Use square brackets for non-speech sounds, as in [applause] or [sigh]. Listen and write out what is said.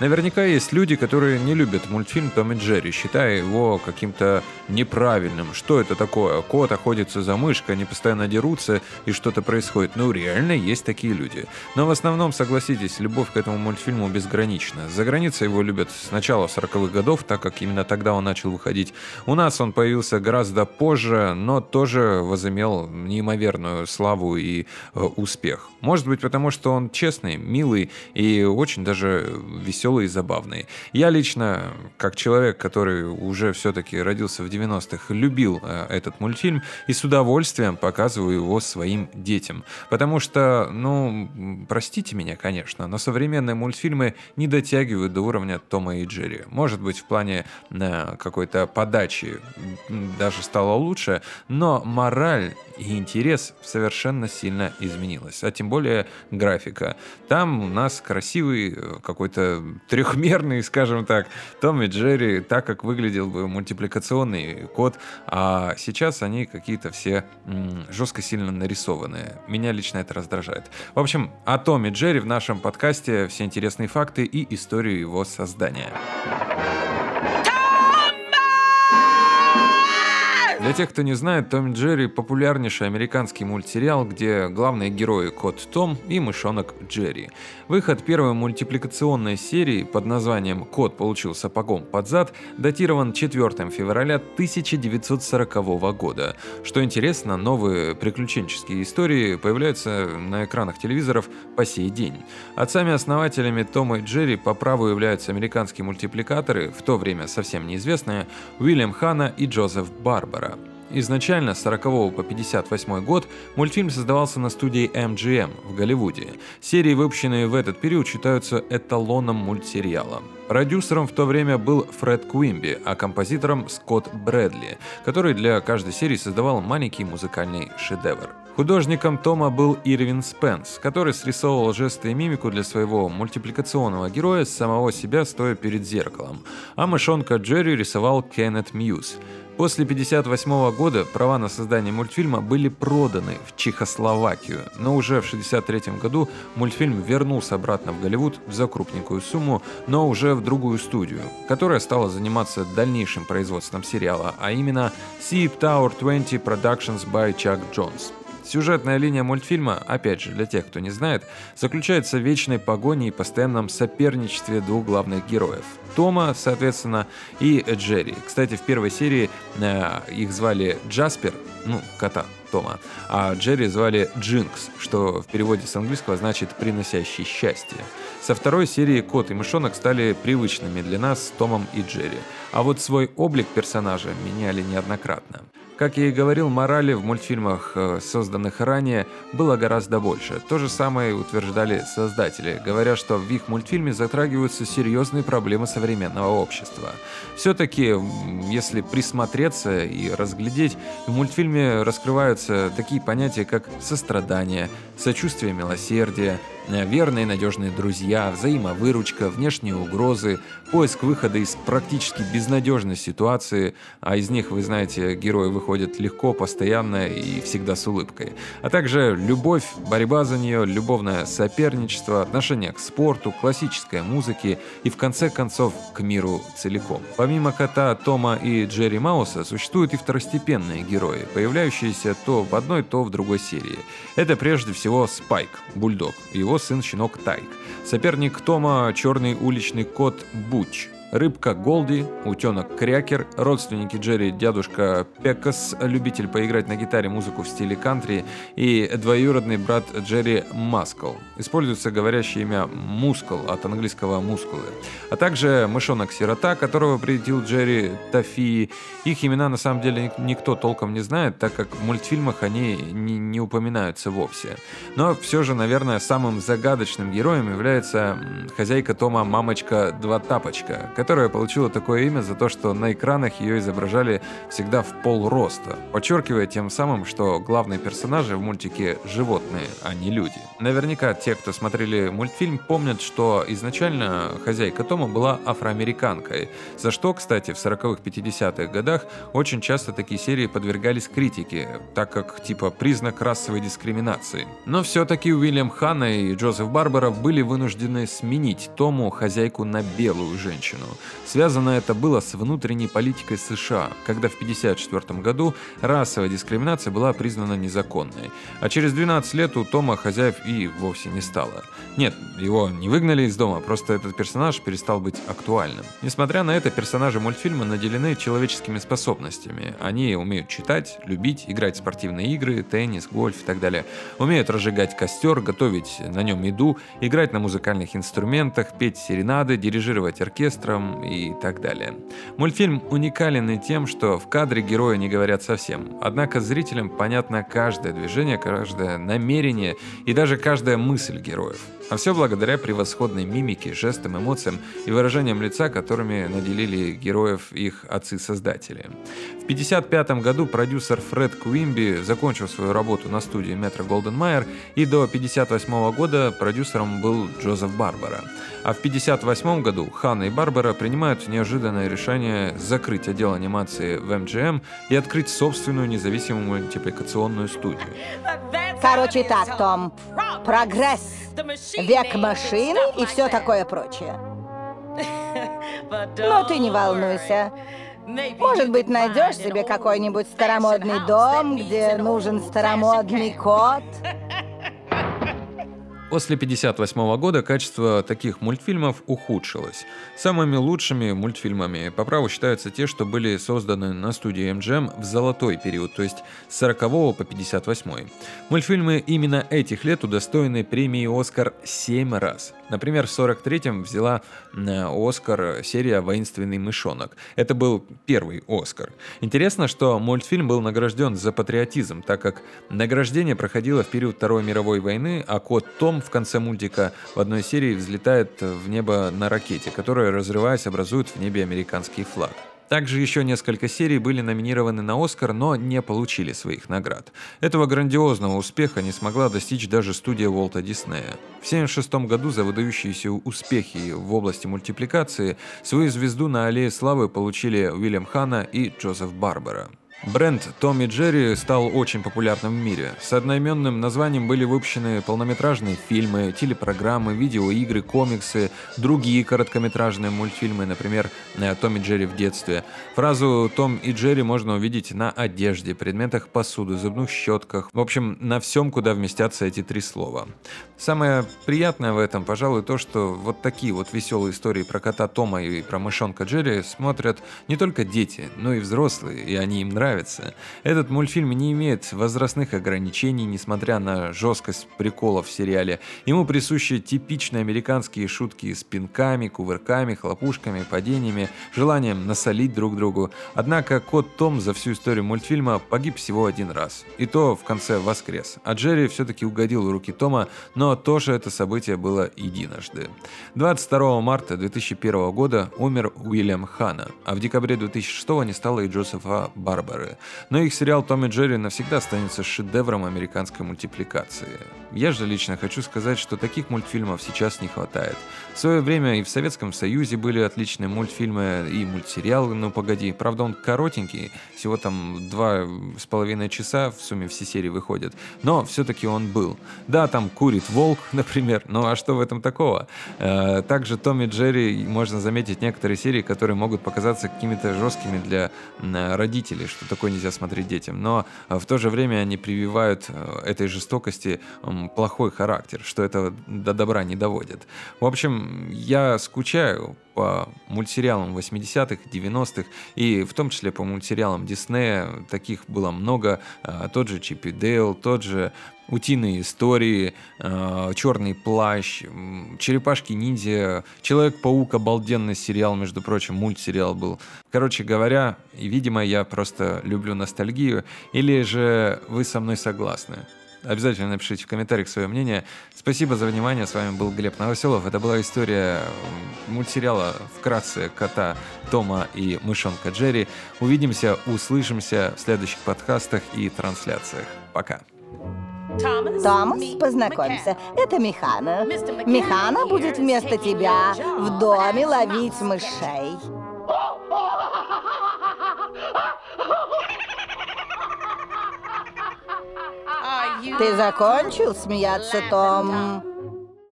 Наверняка есть люди, которые не любят мультфильм «Том и Джерри», считая его каким-то неправильным. Что это такое? Кот охотится за мышкой, они постоянно дерутся и что-то происходит. Ну, реально есть такие люди. Но в основном, согласитесь, любовь к этому мультфильму безгранична. За границей его любят с начала 40-х годов, так как именно тогда он начал выходить. У нас он появился гораздо позже, но тоже возымел неимоверную славу и э, успех. Может быть, потому что он честный, милый и очень даже веселый и забавный. Я лично, как человек, который уже все-таки родился в 90-х, любил э, этот мультфильм и с удовольствием показываю его своим детям. Потому что, ну, простите меня, конечно, но современные мультфильмы не дотягивают до уровня Тома и Джерри. Может быть, в плане э, какой-то подачи даже стало лучше, но мораль и интерес совершенно сильно изменилась. А тем более графика. Там у нас красивый э, какой-то трехмерный, скажем так, Том и Джерри, так как выглядел бы мультипликационный код, а сейчас они какие-то все жестко сильно нарисованные. Меня лично это раздражает. В общем, о Том и Джерри в нашем подкасте все интересные факты и историю его создания. Для тех, кто не знает, Том и Джерри – популярнейший американский мультсериал, где главные герои – кот Том и мышонок Джерри. Выход первой мультипликационной серии под названием «Кот получил сапогом под зад» датирован 4 февраля 1940 года. Что интересно, новые приключенческие истории появляются на экранах телевизоров по сей день. Отцами-основателями Тома и Джерри по праву являются американские мультипликаторы, в то время совсем неизвестные, Уильям Ханна и Джозеф Барбара. Изначально, с 40 по 58 год, мультфильм создавался на студии MGM в Голливуде. Серии, выпущенные в этот период, считаются эталоном мультсериала. Продюсером в то время был Фред Куимби, а композитором Скотт Брэдли, который для каждой серии создавал маленький музыкальный шедевр. Художником Тома был Ирвин Спенс, который срисовывал жесты и мимику для своего мультипликационного героя с самого себя, стоя перед зеркалом, а мышонка Джерри рисовал Кеннет Мьюз. После 1958 года права на создание мультфильма были проданы в Чехословакию, но уже в 1963 году мультфильм вернулся обратно в Голливуд за крупненькую сумму, но уже в другую студию, которая стала заниматься дальнейшим производством сериала, а именно Sea Tower 20 Productions by Chuck Jones. Сюжетная линия мультфильма, опять же, для тех, кто не знает, заключается в вечной погоне и постоянном соперничестве двух главных героев. Тома, соответственно, и Джерри. Кстати, в первой серии э, их звали Джаспер, ну, кота Тома, а Джерри звали Джинкс, что в переводе с английского значит «приносящий счастье». Со второй серии кот и мышонок стали привычными для нас с Томом и Джерри, а вот свой облик персонажа меняли неоднократно. Как я и говорил, морали в мультфильмах, э, созданных ранее, было гораздо больше. То же самое утверждали создатели, говоря, что в их мультфильме затрагиваются серьезные проблемы современного общества. Все-таки, если присмотреться и разглядеть, в мультфильме раскрываются такие понятия, как сострадание, сочувствие, милосердие, верные и надежные друзья, взаимовыручка, внешние угрозы, поиск выхода из практически безнадежной ситуации, а из них, вы знаете, герои выходят легко, постоянно и всегда с улыбкой. А также любовь, борьба за нее, любовное соперничество, отношение к спорту, классической музыке и, в конце концов, к миру целиком. Помимо кота Тома и Джерри Мауса, существуют и второстепенные герои, появляющиеся то в одной, то в другой серии. Это прежде всего Спайк, бульдог, его сын-щенок Тайк. Соперник Тома – черный уличный кот Буч – рыбка Голди, утенок Крякер, родственники Джерри, дядушка Пекас, любитель поиграть на гитаре музыку в стиле кантри и двоюродный брат Джерри Маскл. Используется говорящее имя Мускл от английского мускулы. А также мышонок-сирота, которого приютил Джерри Тафи. Их имена на самом деле никто толком не знает, так как в мультфильмах они не, не упоминаются вовсе. Но все же, наверное, самым загадочным героем является хозяйка Тома мамочка Два Тапочка, которая получила такое имя за то, что на экранах ее изображали всегда в пол роста, подчеркивая тем самым, что главные персонажи в мультике – животные, а не люди. Наверняка те, кто смотрели мультфильм, помнят, что изначально хозяйка Тома была афроамериканкой, за что, кстати, в 40-х 50-х годах очень часто такие серии подвергались критике, так как типа признак расовой дискриминации. Но все-таки Уильям Ханна и Джозеф Барбара были вынуждены сменить Тому хозяйку на белую женщину. Связано это было с внутренней политикой США, когда в 1954 году расовая дискриминация была признана незаконной. А через 12 лет у Тома хозяев и вовсе не стало. Нет, его не выгнали из дома, просто этот персонаж перестал быть актуальным. Несмотря на это, персонажи мультфильма наделены человеческими способностями. Они умеют читать, любить, играть в спортивные игры, теннис, гольф и так далее. Умеют разжигать костер, готовить на нем еду, играть на музыкальных инструментах, петь серенады, дирижировать оркестром и так далее. Мультфильм уникален и тем, что в кадре герои не говорят совсем. Однако зрителям понятно каждое движение, каждое намерение и даже каждая мысль героев. А все благодаря превосходной мимике, жестам, эмоциям и выражениям лица, которыми наделили героев их отцы-создатели. В 1955 году продюсер Фред Куимби закончил свою работу на студии Метро Голден Майер, и до 1958 года продюсером был Джозеф Барбара. А в 1958 году Ханна и Барбара принимают неожиданное решение закрыть отдел анимации в MGM и открыть собственную независимую мультипликационную студию. Короче так, Том. Прогресс, век машины и все такое прочее. [laughs] Но ты не волнуйся. Может быть, найдешь себе какой-нибудь старомодный дом, где нужен старомодный кот? [laughs] После 1958 года качество таких мультфильмов ухудшилось. Самыми лучшими мультфильмами по праву считаются те, что были созданы на студии MGM в золотой период, то есть с 40 по 58. Мультфильмы именно этих лет удостоены премии «Оскар» 7 раз. Например, в 43-м взяла Оскар серия «Воинственный мышонок». Это был первый Оскар. Интересно, что мультфильм был награжден за патриотизм, так как награждение проходило в период Второй мировой войны, а кот Том в конце мультика в одной серии взлетает в небо на ракете, которая, разрываясь, образует в небе американский флаг. Также еще несколько серий были номинированы на Оскар, но не получили своих наград. Этого грандиозного успеха не смогла достичь даже студия Уолта Диснея. В 1976 году за выдающиеся успехи в области мультипликации свою звезду на Аллее Славы получили Уильям Ханна и Джозеф Барбара. Бренд Томми Джерри стал очень популярным в мире. С одноименным названием были выпущены полнометражные фильмы, телепрограммы, видеоигры, комиксы, другие короткометражные мультфильмы, например, «Томми Джерри в детстве». Фразу «Том и Джерри» можно увидеть на одежде, предметах посуды, зубных щетках, в общем, на всем, куда вместятся эти три слова. Самое приятное в этом, пожалуй, то, что вот такие вот веселые истории про кота Тома и про мышонка Джерри смотрят не только дети, но и взрослые, и они им нравятся нравится. Этот мультфильм не имеет возрастных ограничений, несмотря на жесткость приколов в сериале. Ему присущи типичные американские шутки с пинками, кувырками, хлопушками, падениями, желанием насолить друг другу. Однако кот Том за всю историю мультфильма погиб всего один раз. И то в конце воскрес. А Джерри все-таки угодил в руки Тома, но тоже это событие было единожды. 22 марта 2001 года умер Уильям Ханна, а в декабре 2006 не стало и Джозефа Барбара но их сериал «Том и Джерри» навсегда останется шедевром американской мультипликации. Я же лично хочу сказать, что таких мультфильмов сейчас не хватает. В свое время и в Советском Союзе были отличные мультфильмы и мультсериалы «Ну погоди». Правда, он коротенький, всего там два с половиной часа в сумме все серии выходят. Но все-таки он был. Да, там курит волк, [laughs] например, ну а что в этом такого? Э, также «Том и Джерри» можно заметить некоторые серии, которые могут показаться какими-то жесткими для родителей, что такое нельзя смотреть детям. Но э, в то же время они прививают э, этой жестокости плохой характер, что это до добра не доводит. В общем, я скучаю по мультсериалам 80-х, 90-х, и в том числе по мультсериалам Диснея, таких было много, а, тот же Чип Дейл, тот же Утиные истории, а, Черный плащ, Черепашки-ниндзя, Человек-паук, обалденный сериал, между прочим, мультсериал был. Короче говоря, и, видимо, я просто люблю ностальгию, или же вы со мной согласны? Обязательно напишите в комментариях свое мнение. Спасибо за внимание. С вами был Глеб Новоселов. Это была история мультсериала «Вкратце кота Тома и мышонка Джерри». Увидимся, услышимся в следующих подкастах и трансляциях. Пока. Томас, познакомься, это Михана. Михана будет вместо тебя в доме ловить мышей. Ты закончил смеяться, Том?